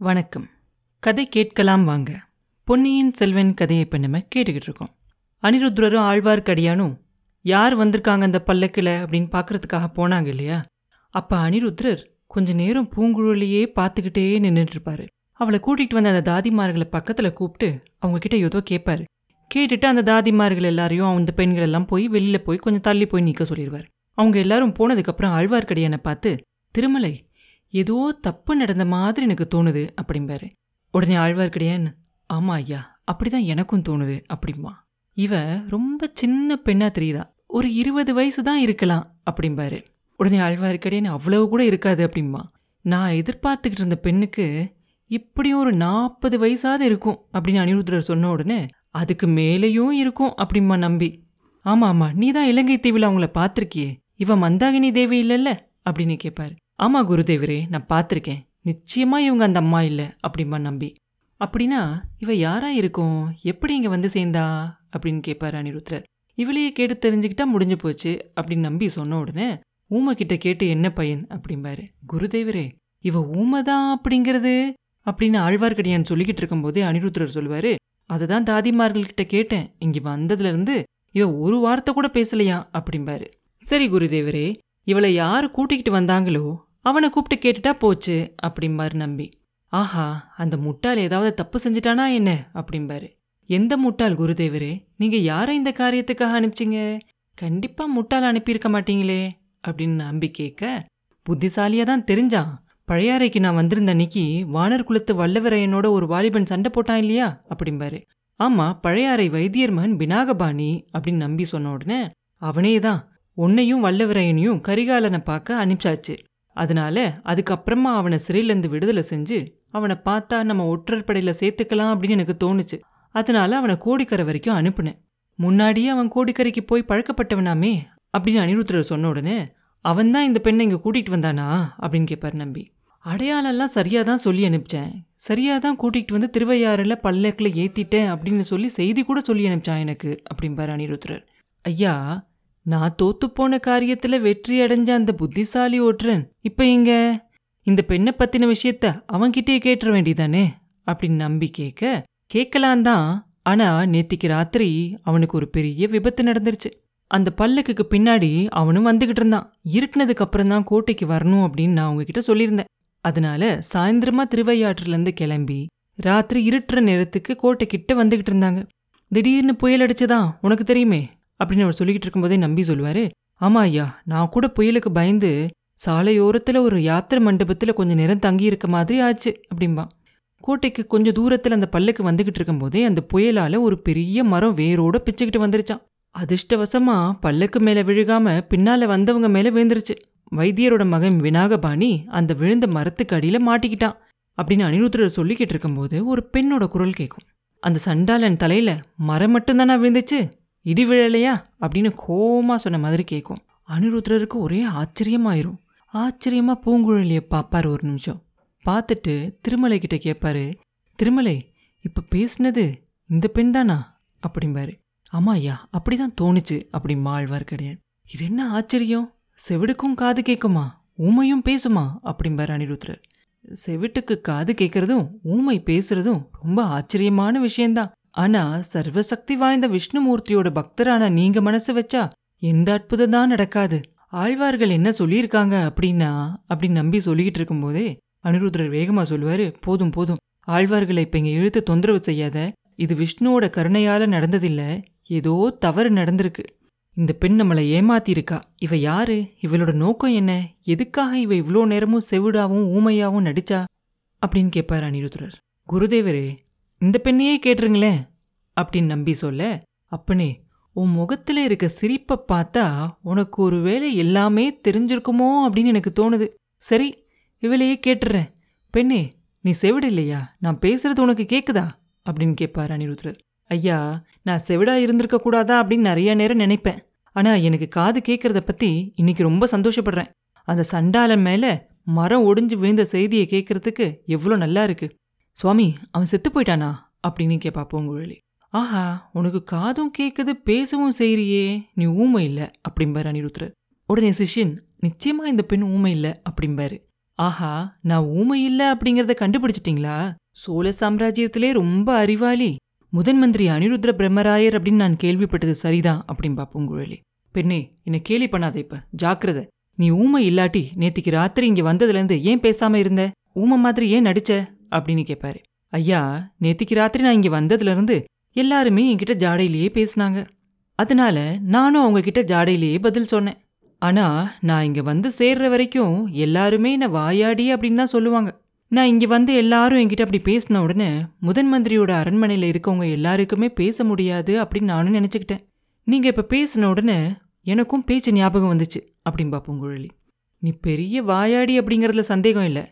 வணக்கம். கதை கேட்கலாம் வாங்க. பொன்னியின் செல்வன் கதையை இப்போ நம்ம கேட்டுக்கிட்டு இருக்கோம். அனிருத்ரரும் ஆழ்வார்க்கடியானும் யார் வந்திருக்காங்க அந்த பல்லக்கில் அப்படின்னு பார்க்குறதுக்காக போனாங்க இல்லையா? அப்போ அனிருத்ரர் கொஞ்ச நேரம் பூங்குழலியே பார்த்துக்கிட்டே நின்றுட்டு இருப்பாரு அவளை கூட்டிகிட்டு வந்த அந்த தாதிமார்களை பக்கத்தில் கூப்பிட்டு அவங்கக்கிட்ட ஏதோ கேட்பாரு கேட்டுட்டு அந்த தாதிமார்கள் எல்லாரையும் அந்த பெண்கள் எல்லாம் போய் வெளியில் போய் கொஞ்சம் தள்ளி போய் நிற்க சொல்லிடுவார். அவங்க எல்லாரும் போனதுக்கப்புறம் ஆழ்வார்க்கடியானை பார்த்து திருமலை ஏதோ தப்பு நடந்த மாதிரி எனக்கு தோணுது அப்படிம்பாரு. உடனே ஆழ்வார்க்கடியான் ஆமா ஐயா அப்படிதான் எனக்கும் தோணுது அப்படிம்பா. இவ ரொம்ப சின்ன பெண்ணா தெரியுதா? ஒரு இருபது வயசு தான் இருக்கலாம் அப்படிம்பாரு. உடனே ஆழ்வார்க்கடியான் அவ்வளவு கூட இருக்காது அப்படிம்பா. நான் எதிர்பார்த்துக்கிட்டு இருந்த பெண்ணுக்கு இப்படியும் ஒரு நாற்பது வயசாவது இருக்கும் அப்படின்னு அனிருத்ரர் சொன்ன உடனே அதுக்கு மேலேயும் இருக்கும் அப்படிம்பா நம்பி. ஆமா ஆமா நீ தான் இலங்கை தீவில் அவங்கள பார்த்துருக்கியே இவ மந்தாகினி தேவி இல்லைல்ல? அப்படின்னு கேட்பாரு ஆமா குருதேவரே நான் பார்த்துருக்கேன். நிச்சயமா இவங்க அந்த அம்மா இல்லை அப்படிம்பா நம்பி. அப்படின்னா இவ யாரா இருக்கும்? எப்படி இங்க வந்து சேர்ந்தா? அப்படின்னு கேட்பார் அனிருத்ரர் இவளையே கேட்டு தெரிஞ்சுக்கிட்டா முடிஞ்சு போச்சு அப்படின்னு நம்பி சொன்ன உடனே ஊமை கிட்ட கேட்டு என்ன பையன்? அப்படிம்பாரு. குருதேவரே இவ ஊமைதான் அப்படிங்கிறது? அப்படின்னு ஆழ்வார்க்கடியான் சொல்லிக்கிட்டு இருக்கும்போதே அனிருத்ரர் சொல்லுவாரு. அதுதான் தாதிமார்கள்கிட்ட கேட்டேன். இங்க வந்ததுல இருந்து இவ ஒரு வார்த்தை கூட பேசலையா? அப்படிம்பாரு. சரி குருதேவரே இவளை யாரு கூட்டிக்கிட்டு வந்தாங்களோ அவனை கூப்பிட்டு கேட்டுட்டா போச்சு அப்படிம்பாரு நம்பி. ஆஹா அந்த முட்டாள் ஏதாவது தப்பு செஞ்சிட்டானா என்ன அப்படிம்பாரு. எந்த முட்டாள் குருதேவரே நீங்க யாரை இந்த காரியத்துக்காக அனுப்பிச்சிங்க? கண்டிப்பா முட்டாள் அனுப்பியிருக்க மாட்டீங்களே அப்படின்னு நம்பி கேட்க புத்திசாலியா தான் தெரிஞ்சான். பழையாறைக்கு நான் வந்திருந்த அன்னைக்கு வானர் குலத்து வல்லவரையனோட ஒரு வாலிபன் சண்டை போட்டான் இல்லையா? அப்படிம்பாரு. ஆமா பழையாறை வைத்தியர் மகன் பினாகபாணி அப்படின்னு நம்பி சொன்ன உடனே அவனே தான். உன்னையும் வல்லவரையனையும் கரிகாலனை பார்க்க அனுப்பிச்சாச்சு. அதனால அதுக்கப்புறமா அவனை சிறையிலேருந்து விடுதலை செஞ்சு அவனை பார்த்தா நம்ம ஒற்றர் படையில் சேர்த்துக்கலாம் அப்படின்னு எனக்கு தோணுச்சு. அதனால அவனை கோடிக்கரை வரைக்கும் அனுப்புனேன். முன்னாடியே அவன் கோடிக்கரைக்கு போய் பழக்கப்பட்டவனாமே அப்படின்னு அனிருத்தர் சொன்ன உடனே அவன் தான் இந்த பெண்ணை இங்கே கூட்டிகிட்டு வந்தானா? அப்படின்னு கேட்பார் நம்பி. அடையாளம்லாம் சரியாக தான் சொல்லி அனுப்பிச்சேன். சரியாக தான் கூட்டிகிட்டு வந்து திருவையாறில் பல்லக்கில் ஏற்றிட்டேன் அப்படின்னு சொல்லி செய்தி கூட சொல்லி அனுப்பிச்சான் எனக்கு அப்படிம்பார் அனிருத்ரர் ஐயா நான் தோத்து போன காரியத்துல வெற்றி அடைஞ்ச அந்த புத்திசாலி ஓட்டுறன் இப்ப இங்க இந்த பெண்ணை பத்தின விஷயத்த அவன்கிட்டயே கேட்டுற வேண்டிதானே அப்படின்னு நம்பி கேட்க கேட்கலாம் தான். ஆனா நேத்திக்கு ராத்திரி அவனுக்கு ஒரு பெரிய விபத்து நடந்துருச்சு. அந்த பல்லக்குக்கு பின்னாடி அவனும் வந்துகிட்டு இருந்தான். இருட்டினதுக்கு அப்புறம் தான் கோட்டைக்கு வரணும் அப்படின்னு நான் உங்ககிட்ட சொல்லியிருந்தேன். அதனால சாயந்தரமா திருவையாற்றுல இருந்து கிளம்பி ராத்திரி இருட்டுற நேரத்துக்கு கோட்டை கிட்ட வந்துகிட்டு இருந்தாங்க. திடீர்னு புயல் அடிச்சுதான் உனக்கு தெரியுமே? அப்படின்னு அவர் சொல்லிக்கிட்டு இருக்கும்போதே நம்பி சொல்லுவார். ஆமா ஐயா நான் கூட புயலுக்கு பயந்து சாலையோரத்தில் ஒரு யாத்திரை மண்டபத்தில் கொஞ்சம் நேரம் தங்கி இருக்க மாதிரி ஆச்சு அப்படிம்பான் கோட்டைக்கு கொஞ்சம் தூரத்தில் அந்த பல்லுக்கு வந்துக்கிட்டு இருக்கும்போதே அந்த புயலால் ஒரு பெரிய மரம் வேரோட பிச்சுக்கிட்டு வந்துருச்சான் அதிர்ஷ்டவசமாக பல்லுக்கு மேலே விழுகாம பின்னால் வந்தவங்க மேலே விழுந்துருச்சு. வைத்தியரோட மகன் விநாகபாணி அந்த விழுந்த மரத்துக்கு அடியில் மாட்டிக்கிட்டான் அப்படின்னு அனிருத்ரர் சொல்லிக்கிட்டு இருக்கும்போது ஒரு பெண்ணோட குரல் கேட்கும் அந்த சண்டாளன் தலையில் மரம் மட்டும்தானா விழுந்துச்சு? இடி விழலையா? அப்படின்னு கோபமாக சொன்ன மாதிரி கேட்கும் அனிருத்ரருக்கு ஒரே ஆச்சரியமாயிரும். ஆச்சரியமா பூங்குழலியை பார்ப்பார் ஒரு நிமிஷம். பார்த்துட்டு திருமலை கிட்ட கேட்பாரு திருமலை இப்போ பேசினது இந்த பெண் தானா? அப்படிம்பாரு. ஆமா ஐயா அப்படிதான் தோணுச்சு அப்படி மாழ்வார் கிடையாது இது என்ன ஆச்சரியம்? செவிடுக்கும் காது கேட்குமா ஊமையும் பேசுமா? அப்படிம்பாரு அனிருத்ரர் செவிட்டுக்கு காது கேட்குறதும் ஊமை பேசுறதும் ரொம்ப ஆச்சரியமான விஷயந்தான் ஆனா சர்வசக்தி வாய்ந்த விஷ்ணுமூர்த்தியோட பக்தரான நீங்க மனசு வச்சா எந்த அற்புதம் தான் நடக்காது. ஆழ்வார்கள் என்ன சொல்லியிருக்காங்க அப்படின்னா அப்படின்னு நம்பி சொல்லிக்கிட்டு இருக்கும்போதே அனிருத்ரர் வேகமா சொல்லுவாரு போதும் போதும். ஆழ்வார்களை இப்ப இங்க இழுத்து தொந்தரவு செய்யாத. இது விஷ்ணுவோட கருணையால நடந்ததில்ல. ஏதோ தவறு நடந்திருக்கு. இந்த பெண் நம்மளை ஏமாத்திருக்கா இவ யாரு? இவளோட நோக்கம் என்ன? எதுக்காக இவ இவ்வளோ நேரமும் செவிடாவும் ஊமையாவும் நடிச்சா? அப்படின்னு கேட்பார் அனிருத்ரர் குருதேவரே இந்த பெண்ணையே கேட்டுருங்களேன். அப்படின்னு நம்பி சொல்ல அப்பனே உன் முகத்துல இருக்க சிரிப்பை பார்த்தா உனக்கு ஒரு வேளை எல்லாமே தெரிஞ்சிருக்குமோ அப்படின்னு எனக்கு தோணுது. சரி இவளையே கேட்டுறேன். பெண்ணே நீ செவிடு இல்லையா நான் பேசுறது உனக்கு கேட்குதா அப்படின்னு கேட்பார் அனிருத்ரர் ஐயா நான் செவிடா இருந்திருக்க கூடாதா? அப்படின்னு நிறைய நேரம் நினைப்பேன். ஆனா எனக்கு காது கேட்கறத பத்தி இன்னைக்கு ரொம்ப சந்தோஷப்படுறேன். அந்த சண்டாளன் மேல மரம் ஒடிஞ்சு விழுந்த செய்தியை கேட்கறதுக்கு எவ்வளோ நல்லா இருக்கு. சுவாமி அவன் செத்து போயிட்டானா? அப்படின்னு கேட்பா பூங்குழலி. ஆஹா உனக்கு காதும் கேட்குது பேசவும் செய்கிறியே நீ ஊமை இல்லை அப்படிம்பாரு அனிருத்ரர் உடனே சிஷ்யன் நிச்சயமா இந்த பெண் ஊமை இல்லை அப்படிம்பாரு. ஆஹா நான் ஊமை இல்ல அப்படிங்கறத கண்டுபிடிச்சிட்டீங்களா? சோழ சாம்ராஜ்யத்திலே ரொம்ப அறிவாளி. முதன் மந்திரி அனிருத்ர பிரம்மராயர் அப்படின்னு நான் கேள்விப்பட்டது சரிதான் அப்படின்பா பூங்குழலி. பெண்ணே என்னை கேலி பண்ணாத இப்ப ஜாக்கிரதை. நீ ஊமை இல்லாட்டி நேத்திக்கு ராத்திரி இங்க வந்ததுலேருந்து ஏன் பேசாம இருந்த? ஊமை மாதிரி ஏன் நடிச்ச? அப்படின்னு கேட்பாரு ஐயா நேத்திக்கு ராத்திரி நான் இங்க வந்ததுலேருந்து எல்லாருமே என்கிட்ட ஜாடையிலேயே பேசினாங்க. அதனால நானும் அவங்கக்கிட்ட ஜாடையிலேயே பதில் சொன்னேன். ஆனா நான் இங்க வந்து சேர்ற வரைக்கும் எல்லாருமே என்ன வாயாடி அப்படின்னு தான் சொல்லுவாங்க. நான் இங்க வந்து எல்லாரும் என்கிட்ட அப்படி பேசின உடனே முதன் மந்திரியோட அரண்மனையில இருக்கவங்க எல்லாருக்குமே பேச முடியாது அப்படின்னு நானும் நினைச்சுக்கிட்டேன். நீங்க இப்ப பேசின உடனே எனக்கும் பேச்சு ஞாபகம் வந்துச்சு. அப்படின்பா பூங்குழலி நீ பெரிய வாயாடி அப்படிங்கறதுல சந்தேகம் இல்லை.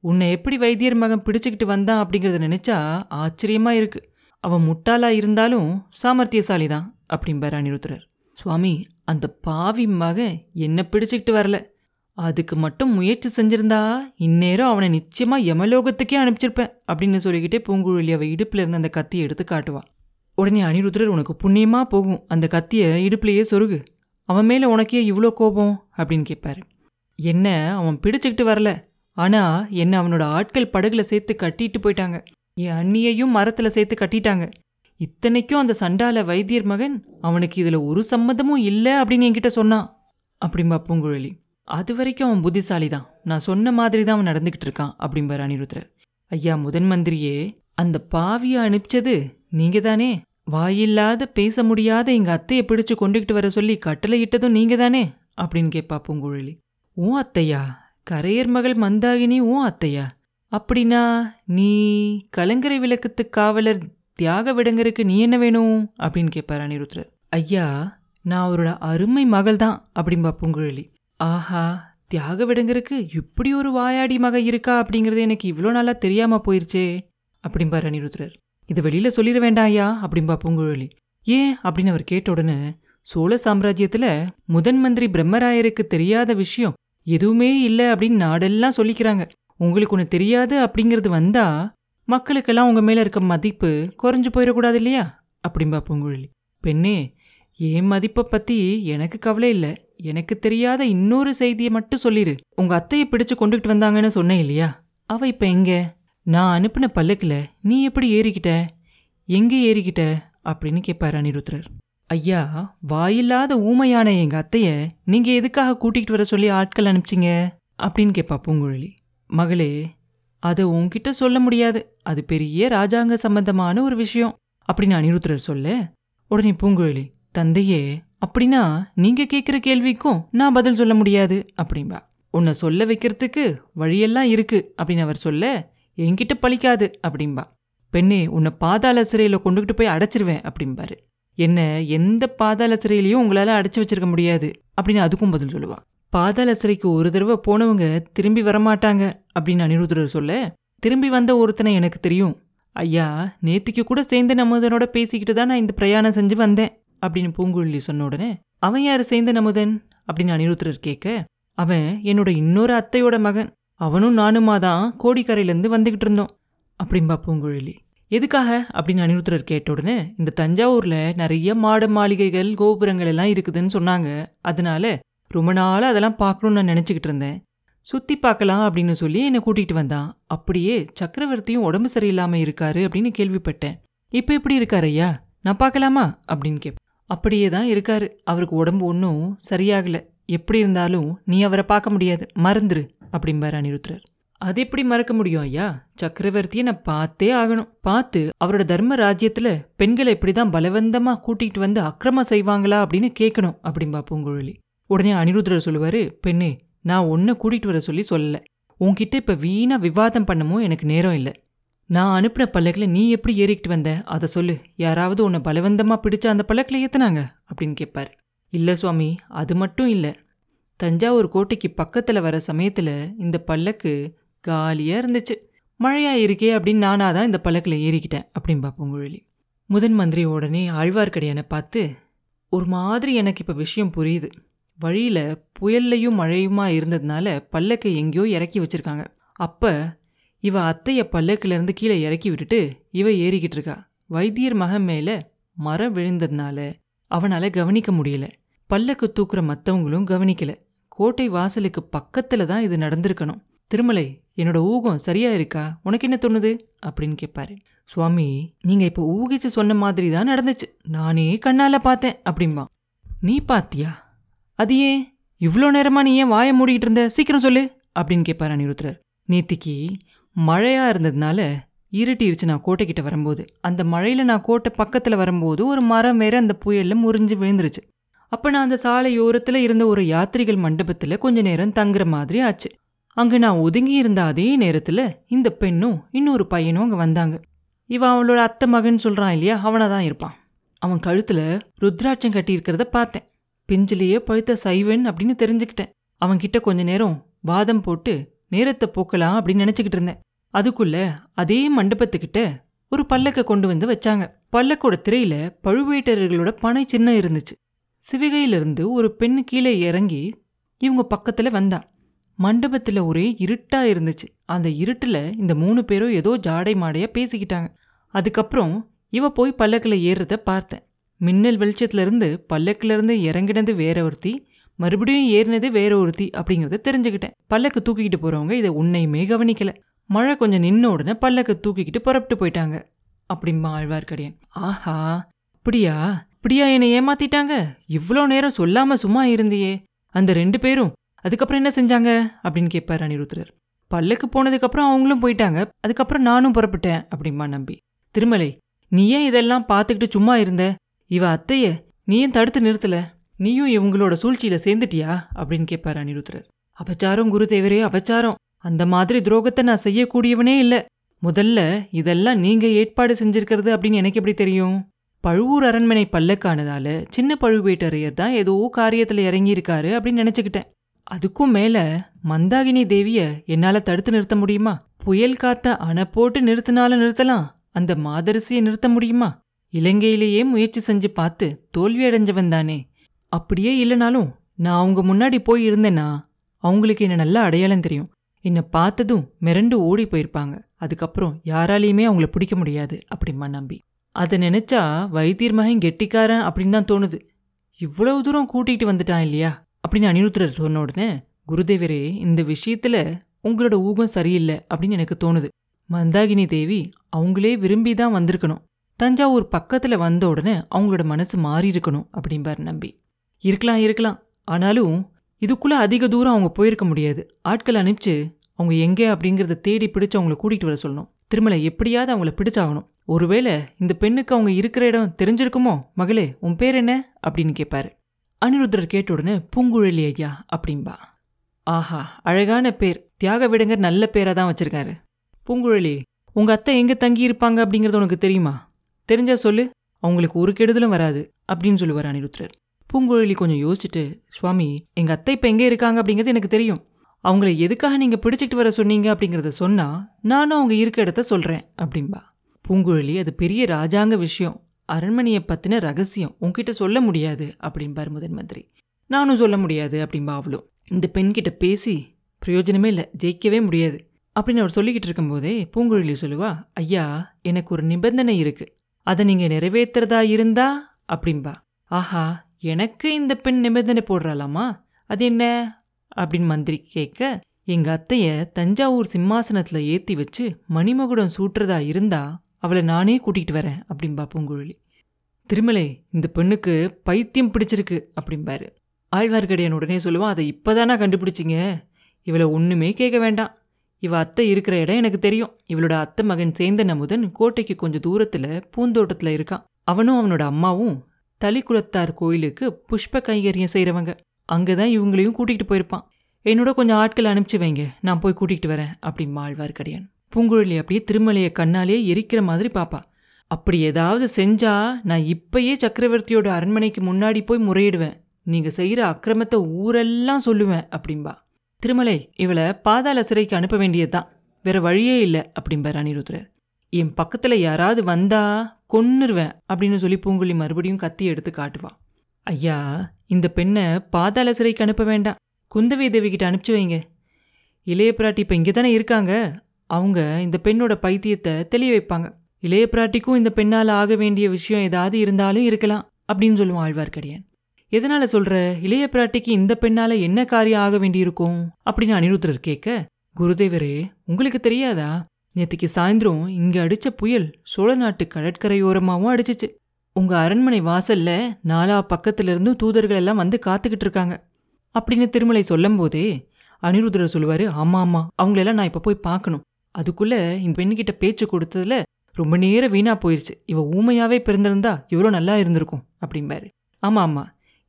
உன்னை எப்படி வைத்தியர் மகன் பிடிச்சுக்கிட்டு வந்தான் அப்படிங்கறத நினைச்சா ஆச்சரியமா இருக்கு. அவன் முட்டாளா இருந்தாலும் சாமர்த்தியசாலி தான் அப்படிம்பார் அனிருத்தரர். சுவாமி அந்த பாவி மகன் என்ன பிடிச்சிக்கிட்டு வரல. அதுக்கு மட்டும் முயற்சி செஞ்சிருந்தா இந்நேரம் அவனை நிச்சயமா யமலோகத்துக்கே அனுப்பிச்சிருப்பேன் அப்படின்னு சொல்லிக்கிட்டே பூங்குழலி அவள் இடுப்புல இருந்து அந்த கத்தியை எடுத்து காட்டுவான் உடனே அனிருத்ரர் உனக்கு புண்ணியமா போகும். அந்த கத்தியை இடுப்புலையே சொருகு. அவன் மேல உனக்கே இவ்வளோ கோபம்? அப்படின்னு கேட்பாரு. என்ன அவன் பிடிச்சிக்கிட்டு வரல. ஆனா என்ன அவனோட ஆட்கள் படகுல சேர்த்து கட்டிட்டு போயிட்டாங்க. என் அண்ணியையும் மரத்துல சேர்த்து கட்டிட்டாங்க. இத்தனைக்கும் அந்த சண்டால வைத்தியர் மகன் அவனுக்கு இதுல ஒரு சம்மந்தமும் இல்லை அப்படின்னு என்கிட்ட சொன்னான். அப்படிம்பா பூங்குழலி. அது வரைக்கும் அவன் புத்திசாலி தான் நான் சொன்ன மாதிரி தான் அவன் நடந்துகிட்டு இருக்கான் அப்படிம்பார் அனிருத்ரர் ஐயா முதன் மந்திரியே அந்த பாவியை அனுப்பிச்சது நீங்க தானே வாயில்லாத பேச முடியாத எங்க அத்தையை பிடிச்சு கொண்டுகிட்டு வர சொல்லி கட்டளை இட்டதும் நீங்க தானே அப்படின்னு கேட்பா பூங்குழலி. ஓ அத்தையா? கரையர் மகள் மந்தாகினி ஓ அத்தையா? அப்படின்னா நீ கலங்கரை விளக்கத்து காவலர் தியாக விடங்கருக்கு நீ என்ன வேணும்? அப்படின்னு கேட்பார் அனிருத்ரர் ஐயா நான் அவரோட அருமை மகள் தான் அப்படின்பா பூங்குழலி. ஆஹா தியாக விடங்கருக்கு இப்படி ஒரு வாயாடி மக இருக்கா அப்படிங்கிறது எனக்கு இவ்வளோ நாளாக தெரியாம போயிருச்சே அப்படிம்பார் அனிருத்ரர் இதை வெளியில சொல்லிட வேண்டாம் ஐயா அப்படிம்பா பூங்குழலி. ஏன்? அப்படின்னு அவர் கேட்ட உடனே சோழ சாம்ராஜ்யத்துல முதன் மந்திரி பிரம்மராயருக்கு தெரியாத விஷயம் எதுவுமே இல்லை அப்படின்னு நாடெல்லாம் சொல்லிக்கிறாங்க. உங்களுக்கு ஒன்று தெரியாது அப்படிங்கிறது வந்தா மக்களுக்கெல்லாம் உங்கள் மேலே இருக்க மதிப்பு குறைஞ்சு போயிடக்கூடாது இல்லையா? அப்படிம்பா பூங்குழலி. பெண்ணே என் மதிப்பை பற்றி எனக்கு கவலை இல்லை. எனக்கு தெரியாத இன்னொரு செய்தியை மட்டும் சொல்லிடு உங்கள் அத்தையை பிடிச்சு கொண்டுகிட்டு வந்தாங்கன்னு சொன்னேன் இல்லையா? அவள் இப்போ எங்கே? நான் அனுப்பின பல்லுக்கில் நீ எப்படி ஏறிக்கிட்ட? எங்கே ஏறிக்கிட்ட? அப்படின்னு கேட்பாரு அனிருத்ரர் ஐயா வாயில்லாத ஊமையான எங்கள் அத்தையை நீங்கள் எதுக்காக கூட்டிகிட்டு வர சொல்லி ஆட்கள் அனுப்பிச்சிங்க? அப்படின்னு கேட்பா பூங்குழலி. மகளே அதை உன்கிட்ட சொல்ல முடியாது. அது பெரிய ராஜாங்க சம்பந்தமான ஒரு விஷயம். அப்படின்னு அனிருத்ரர் சொல்ல உடனே பூங்குழலி தந்தையே அப்படின்னா நீங்க கேட்குற கேள்விக்கும் நான் பதில் சொல்ல முடியாது அப்படின்பா உன்னை சொல்ல வைக்கிறதுக்கு வழியெல்லாம் இருக்கு அப்படின்னு அவர் சொல்ல என்கிட்ட பழிக்காது அப்படின்பா பெண்ணே உன்னை பாதாள சிறையில் கொண்டுகிட்டு போய் அடைச்சிருவேன் அப்படிம்பாரு. என்ன எந்த பாதாள சிறையிலையும் உங்களால அடைச்சு வச்சிருக்க முடியாது அப்படின்னு அதுக்கும் பதில் சொல்லுவா. பாதாள சிறைக்கு ஒரு தடவை போனவங்க திரும்பி வரமாட்டாங்க அப்படின்னு அனிருத்தர் சொல்ல திரும்பி வந்த ஒருத்தனை எனக்கு தெரியும். ஐயா நேத்திக்கு கூட சேர்ந்து நமுதனோட பேசிக்கிட்டு தான் நான் இந்த பிரயாணம் செஞ்சு வந்தேன் அப்படின்னு பூங்குழலி சொன்ன உடனே அவன் யாரு சேர்ந்த நமுதன்? அப்படின்னு அனிருத்தரர் கேட்க அவன் என்னோட இன்னொரு அத்தையோட மகன். அவனும் நானுமா தான் கோடிக்கரையிலேருந்து வந்துகிட்டு இருந்தோம் அப்படின்பா பூங்குழலி. எதுக்காக? அப்படின்னு அனிருத்தரர் கேட்ட உடனே இந்த தஞ்சாவூர்ல நிறைய மாட மாளிகைகள் கோபுரங்கள் எல்லாம் இருக்குதுன்னு சொன்னாங்க. அதனால ரொம்ப நாளாக அதெல்லாம் பார்க்கணும்னு நான் நினச்சிக்கிட்டு இருந்தேன். சுற்றி பார்க்கலாம் அப்படின்னு சொல்லி என்னை கூட்டிகிட்டு வந்தான். அப்படியே சக்கரவர்த்தியும் உடம்பு சரியில்லாமல் இருக்காரு அப்படின்னு கேள்விப்பட்டேன். இப்போ எப்படி இருக்கார் ஐயா? நான் பார்க்கலாமா? அப்படின்னு கேப் அப்படியே தான் இருக்காரு. அவருக்கு உடம்பு ஒன்றும் சரியாகலை. எப்படி இருந்தாலும் நீ அவரை பார்க்க முடியாது. மறந்துரு அப்படிம்பார் அனிருத்ரர் அது எப்படி மறக்க முடியும் ஐயா? சக்கரவர்த்தியை நான் பார்த்தே ஆகணும். பார்த்து அவரோட தர்ம ராஜ்யத்தில் பெண்களை இப்படி தான் பலவந்தமாக கூட்டிகிட்டு வந்து அக்கிரமம் செய்வாங்களா அப்படின்னு கேட்கணும் அப்படிம்பா பூங்குழலி. உடனே அனிருத்ரர் சொல்லுவார் பெண்ணே நான் ஒன்றை கூட்டிகிட்டு வர சொல்லி சொல்லலை. உன்கிட்ட இப்போ வீணாக விவாதம் பண்ணமோ எனக்கு நேரம் இல்லை. நான் அனுப்பின பல்லக்கில் நீ எப்படி ஏறிக்கிட்டு வந்த? அதை சொல்லு. யாராவது உன்னை பலவந்தமாக பிடிச்ச அந்த பல்லக்கில் ஏற்றுனாங்க அப்படின்னு கேட்பார் இல்லை சுவாமி அது மட்டும் இல்லை. தஞ்சாவூர் கோட்டைக்கு பக்கத்தில் வர சமயத்தில் இந்த பல்லக்கு காலியாக இருந்துச்சு. மழையாக இருக்கே அப்படின்னு நானாக தான் இந்த பல்லக்கில் ஏறிக்கிட்டேன் அப்படின்பா பூங்குழலி முதன் மந்திரி உடனே ஆழ்வார்க்கடியானை பார்த்து ஒரு மாதிரி எனக்கு இப்போ விஷயம் புரியுது. வழியில் புயல்லையும் மழையுமா இருந்ததுனால பல்லக்கை எங்கேயோ இறக்கி வச்சிருக்காங்க. அப்போ இவ அத்தைய பல்லக்கிலேருந்து கீழே இறக்கி விட்டுட்டு இவ ஏறிக்கிட்டு இருக்கா. வைத்தியர் மகன் மேலே மரம் விழுந்ததுனால அவனால் கவனிக்க முடியல. பல்லக்கு தூக்குற மற்றவங்களும் கவனிக்கல. கோட்டை வாசலுக்கு பக்கத்துல தான் இது நடந்திருக்கணும். திருமலை என்னோட ஊகம் சரியா இருக்கா? உனக்கு என்ன தோணுது? அப்படின்னு கேட்பாரு சுவாமி நீங்க இப்போ ஊகிச்சு சொன்ன மாதிரி தான் நடந்துச்சு. நானே கண்ணால பார்த்தேன் அப்படிம்பா. நீ பாத்தியா? அது ஏன்? இவ்வளோ நேரமா நீ ஏன் வாயை மூடிக்கிட்டு இருந்த? சீக்கிரம் சொல்லு அப்படின்னு கேட்பார் அனிருத்ரர் நேத்திக்கு மழையா இருந்ததுனால இருட்டிருச்சு நான் கோட்டைக்கிட்ட வரும்போது. அந்த மழையில நான் கோட்டை பக்கத்துல வரும்போது ஒரு மரம் வேறு அந்த புயல்ல முறிஞ்சு விழுந்துருச்சு. அப்ப நான் அந்த சாலையோரத்துல இருந்த ஒரு யாத்ரிகள் மண்டபத்துல கொஞ்ச நேரம் தங்குற மாதிரி ஆச்சு. அங்க நான் ஒதுங்கி இருந்த அதே நேரத்துல இந்த பெண்ணும் இன்னொரு பையனும் அங்க வந்தாங்க. இவன் அவளோட அத்தை மகன் சொல்றான் இல்லையா? அவனா தான் இருப்பான். அவன் கழுத்துல ருத்ராட்சம் கட்டியிருக்கிறத பார்த்தேன். பிஞ்சிலேயே பழுத்த சைவன் அப்படின்னு தெரிஞ்சுக்கிட்டேன். அவன் கிட்ட கொஞ்ச நேரம் வாதம் போட்டு நேரத்தை போக்கலாம் அப்படின்னு நினைச்சுக்கிட்டு இருந்தேன். அதுக்குள்ள அதே மண்டபத்துக்கிட்ட ஒரு பல்லக்க கொண்டு வந்து வச்சாங்க. பல்லக்கோட திரையில பழுவேட்டரர்களோட பனை சின்னம் இருந்துச்சு. சிவிகையிலிருந்து ஒரு பெண் கீழே இறங்கி இவங்க பக்கத்துல வந்தா. மண்டபத்துல ஒரே இருட்டா இருந்துச்சு. அந்த இருட்டுல இந்த மூணு பேரும் ஏதோ ஜாடை மாடையா பேசிக்கிட்டாங்க. அதுக்கப்புறம் இவ போய் பல்லக்கில் ஏறுறத பார்த்தேன். மின்னல் வெளிச்சத்துல இருந்து பல்லக்குல இருந்து இறங்கினது வேற ஒருத்தி மறுபடியும் ஏறினது வேற ஒருத்தி அப்படிங்கிறத தெரிஞ்சுக்கிட்டேன். பல்லக்கு தூக்கிக்கிட்டு போறவங்க இதை உன்னையுமே கவனிக்கல. மழை கொஞ்சம் நின்ன உடனே பல்லக்கு தூக்கிக்கிட்டு புறப்பட்டு போயிட்டாங்க. அப்படிம்பா ஆழ்வார்க்கடியன் ஆஹா அப்படியா? அப்படியா என்னை ஏமாத்திட்டாங்க? இவ்வளோ நேரம் சொல்லாம சும்மா இருந்தியே. அந்த ரெண்டு பேரும் அதுக்கப்புறம் என்ன செஞ்சாங்க? அப்படின்னு கேட்பார் அனிருத்ரர் பல்லக்கு போனதுக்கப்புறம் அவங்களும் போயிட்டாங்க. அதுக்கப்புறம் நானும் புறப்பட்டேன் அப்படிம்பா நம்பி. திருமலை நீ ஏன் இதெல்லாம் பார்த்துக்கிட்டு சும்மா இருந்த? இவ அத்தைய நீயும் தடுத்து நிறுத்தல. நீயும் இவங்களோட சூழ்ச்சியில சேர்ந்துட்டியா? அப்படின்னு கேட்பார் அனிருத்ரர் அபச்சாரம் குருதேவரே அபச்சாரம். அந்த மாதிரி துரோகத்தை நான் செய்யக்கூடியவனே இல்ல. முதல்ல இதெல்லாம் நீங்க ஏற்பாடு செஞ்சிருக்கிறது அப்படின்னு எனக்கு எப்படி தெரியும்? பழுவூர் அரண்மனை பல்லக்கானதால சின்ன பழுவேட்டரையர் தான் ஏதோ காரியத்துல இறங்கியிருக்காரு அப்படின்னு நினைச்சுக்கிட்டேன். அதுக்கும் மேல மந்தாகினி தேவிய என்னால தடுத்து நிறுத்த முடியுமா? புயல் காத்த அணை போட்டு நிறுத்தினாலும் நிறுத்தலாம். அந்த மாதரிசியை நிறுத்த முடியுமா? இலங்கையிலேயே முயற்சி செஞ்சு பார்த்து தோல்வி அடைஞ்சவன் தானே. அப்படியே இல்லைனாலும் நான் அவங்க முன்னாடி போய் இருந்தேன்னா அவங்களுக்கு என்ன நல்லா அடையாளம் தெரியும். என்னை பார்த்ததும் மிரண்டு ஓடி போயிருப்பாங்க. அதுக்கப்புறம் யாராலையுமே அவங்கள பிடிக்க முடியாது அப்படிம்மா நம்பி. அதை நினைச்சா வைத்தியர் மகன் கெட்டிக்காரன் அப்படின்னு தான் தோணுது. இவ்வளவு தூரம் கூட்டிகிட்டு வந்துட்டான் இல்லையா? அப்படின்னு அனிருத்தர் சொன்ன உடனே குருதேவரே இந்த விஷயத்துல உங்களோட ஊகம் சரியில்லை அப்படின்னு எனக்கு தோணுது. மந்தாகினி தேவி அவங்களே விரும்பி தான் வந்திருக்கணும். தஞ்சாவூர் பக்கத்துல வந்த உடனே அவங்களோட மனசு மாறி இருக்கணும் அப்படிம்பார் நம்பி. இருக்கலாம் இருக்கலாம். ஆனாலும் இதுக்குள்ள அதிக தூரம் அவங்க போயிருக்க முடியாது. ஆட்கள் அனுப்பிச்சு அவங்க எங்கே அப்படிங்கறத தேடி பிடிச்சு அவங்கள கூட்டிகிட்டு வர சொல்லணும். திருமலை எப்படியாவது அவங்கள பிடிச்சாகணும். ஒருவேளை இந்த பெண்ணுக்கு அவங்க இருக்கிற இடம் தெரிஞ்சிருக்குமோ? மகளே உன் பேர் என்ன? அப்படின்னு கேட்பாரு அனிருத்தர் கேட்ட உடனே பூங்குழலி ஐயா அப்படின்பா ஆஹா அழகான பேர். தியாக விடங்கர் நல்ல பேரா தான் வச்சிருக்காரு. பூங்குழலி உங்க அத்தை எங்க தங்கி இருப்பாங்க? அப்படிங்கறது உனக்கு தெரியுமா? தெரிஞ்சா சொல்லு அவங்களுக்கு ஒரு கெடுதலும் வராது அப்படின்னு சொல்லுவார் அனிருத்ரர் பூங்குழலி கொஞ்சம் யோசிச்சுட்டு சுவாமி எங்க அத்தை இப்போ எங்கே இருக்காங்க? அப்படிங்கிறது எனக்கு தெரியும். அவங்கள எதுக்காக நீங்கள் பிடிச்சிட்டு வர சொன்னீங்க அப்படிங்கிறத சொன்னால் நானும் அவங்க இருக்க இடத்த சொல்கிறேன் அப்படின்பா பூங்குழலி அது பெரிய ராஜாங்க விஷயம். அரண்மனையை பற்றின ரகசியம். உங்ககிட்ட சொல்ல முடியாது அப்படின்பார் முதன் மந்திரி. நானும் சொல்ல முடியாது அப்படின்பா அவளும். இந்த பெண்கிட்ட பேசி பிரயோஜனமே இல்லை ஜெயிக்கவே முடியாது அப்படின்னு அவர் சொல்லிக்கிட்டு இருக்கும்போதே பூங்குழலி சொல்லுவா ஐயா எனக்கு ஒரு நிபந்தனை இருக்குது அதை நீங்கள் நிறைவேற்றுறதா இருந்தா அப்படின்பா ஆஹா எனக்கு இந்த பெண் நிபந்தனை போடுறாளாமா? அது என்ன? அப்படின்னு மந்திரி கேட்க எங்கள் அத்தையை தஞ்சாவூர் சிம்மாசனத்தில் ஏற்றி வச்சு மணிமகுடம் சூட்டுறதா இருந்தா அவளை நானே கூட்டிகிட்டு வரேன் அப்படின்பா பூங்குழலி. திருமலை இந்த பெண்ணுக்கு பைத்தியம் பிடிச்சிருக்கு அப்படிம்பாரு. ஆழ்வார்க்கடியான் உடனே சொல்லுவான் அதை இப்போதானா கண்டுபிடிச்சிங்க? இவளை ஒன்றுமே கேட்க வேண்டாம். இவ அத்தை இருக்கிற இடம் எனக்கு தெரியும். இவளோட அத்தை மகன் சேந்தன் அமுதன் கோட்டைக்கு கொஞ்சம் தூரத்தில் பூந்தோட்டத்தில் இருக்கான். அவனும் அவனோட அம்மாவும் தலிக்குளத்தார் கோயிலுக்கு புஷ்ப கைகரியம் செய்கிறவங்க அங்கே தான் இவங்களையும் கூட்டிகிட்டு போயிருப்பான். என்னோட கொஞ்சம் ஆட்கள் அனுப்பிச்சு வைங்க. நான் போய் கூட்டிகிட்டு வரேன் அப்படிம்பா ஆழ்வார்க்கடியான் பூங்குழலி அப்படியே திருமலையை கண்ணாலே எரிக்கிற மாதிரி பாப்பா. அப்படி ஏதாவது செஞ்சா நான் இப்பயே சக்கரவர்த்தியோட அரண்மனைக்கு முன்னாடி போய் முறையிடுவேன். நீங்க செய்யற அக்கிரமத்தை ஊரெல்லாம் சொல்லுவேன் அப்படின்பா திருமலை இவளை பாதாள சிறைக்கு அனுப்ப வேண்டியதுதான். வேற வழியே இல்லை அப்படிம்பார் அனிருத்ரர் என் பக்கத்தில் யாராவது வந்தா கொன்னுருவேன் அப்படின்னு சொல்லி பூங்குழி மறுபடியும் கத்தி எடுத்து காட்டுவா. ஐயா இந்த பெண்ணை பாதாள சிறைக்கு அனுப்ப வேண்டாம். குந்தவை தேவி கிட்ட அனுப்பிச்சு வைங்க. இளைய பிராட்டி இப்போ இங்கே தானே இருக்காங்க. அவங்க இந்த பெண்ணோட பைத்தியத்தை தெளிய வைப்பாங்க. இளைய பிராட்டிக்கும் இந்த பெண்ணால் ஆக வேண்டிய விஷயம் ஏதாவது இருந்தாலும் இருக்கலாம் அப்படின்னு சொல்லுவான் ஆழ்வார்க்கடியான். எதனால சொல்ற? இளைய பிராட்டிக்கு இந்த பெண்ணால என்ன காரியம் ஆக வேண்டியிருக்கும்? அப்படின்னு அனிருத்தரர் கேட்க குருதேவரே உங்களுக்கு தெரியாதா? நேத்திக்கு சாயந்தரம் இங்க அடிச்ச புயல் சோழ நாட்டு கடற்கரையோரமாகவும் அடிச்சிச்சு. உங்க அரண்மனை வாசல்ல நாலா பக்கத்துல இருந்தும் தூதர்கள் எல்லாம் வந்து காத்துக்கிட்டு இருக்காங்க. அப்படின்னு திருமலை சொல்லும் போதே அனிருத்தர் சொல்லுவாரு ஆமா ஆமா அவங்களெல்லாம் நான் இப்ப போய் பார்க்கணும். அதுக்குள்ள இந்த பெண்ணுகிட்ட பேச்சு கொடுத்ததுல ரொம்ப நேரம் வீணா போயிருச்சு. இவ ஊமையாவே பிறந்திருந்தா எவ்வளோ நல்லா இருந்திருக்கும் அப்படிம்பாரு. ஆமா ஆமா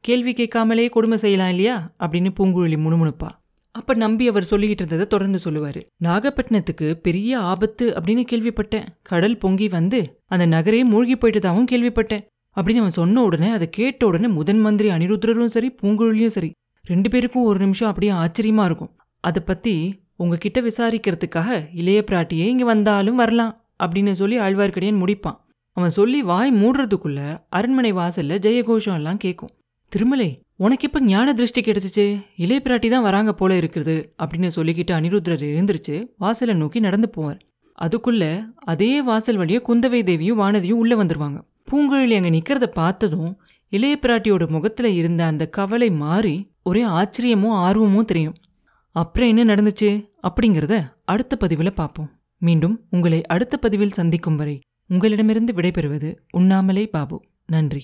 கேள்வி கேட்காமலே கொடுமை செய்யலாம் இல்லையா? அப்படின்னு பூங்குழலி முணுமுணுப்பா. அப்ப நம்பி அவர் சொல்லிக்கிட்டு இருந்ததை தொடர்ந்து சொல்லுவாரு. நாகப்பட்டினத்துக்கு பெரிய ஆபத்து அப்படின்னு கேள்விப்பட்டேன். கடல் பொங்கி வந்து அந்த நகரே மூழ்கி போயிட்டதாகவும் கேள்விப்பட்டேன். அப்படின்னு அவன் சொன்ன உடனே அதை கேட்ட உடனே முதன் மந்திரி அனிருத்ரரும் சரி பூங்குழலியும் சரி ரெண்டு பேருக்கும் ஒரு நிமிஷம் அப்படியே ஆச்சரியமா இருக்கும். அதை பத்தி உங்ககிட்ட விசாரிக்கிறதுக்காக இளைய பிராட்டியே இங்க வந்தாலும் வரலாம் அப்படின்னு சொல்லி ஆழ்வார்க்கடியான் முடிப்பான். அவன் சொல்லி வாய் மூடுறதுக்குள்ள அரண்மனை வாசல்ல ஜெயகோஷம் எல்லாம் கேட்கும் திருமலை உனக்கு இப்ப ஞான திருஷ்டி கிடைச்சிச்சு? இளைய பிராட்டி தான் வராங்க போல இருக்குது அப்படின்னு சொல்லிக்கிட்டு அனிருத்ரர் எழுந்திருச்சு வாசலை நோக்கி நடந்து போவார். அதுக்குள்ள அதே வாசல் வழியா குந்தவை தேவியும் வானதியும் உள்ள வந்துருவாங்க. பூங்குழலி அங்க நிக்கிறத பார்த்ததும் இளைய பிராட்டியோட முகத்துல இருந்த அந்த கவலை மாறி ஒரே ஆச்சரியமும் ஆர்வமும் தெரியும். அப்புறம் என்ன நடந்துச்சு? அப்படிங்கிறத அடுத்த பதிவில் பார்ப்போம். மீண்டும் உங்களை அடுத்த பதிவில் சந்திக்கும் வரை உங்களிடமிருந்து விடைபெறுவது உண்ணாமலே பாபு. நன்றி.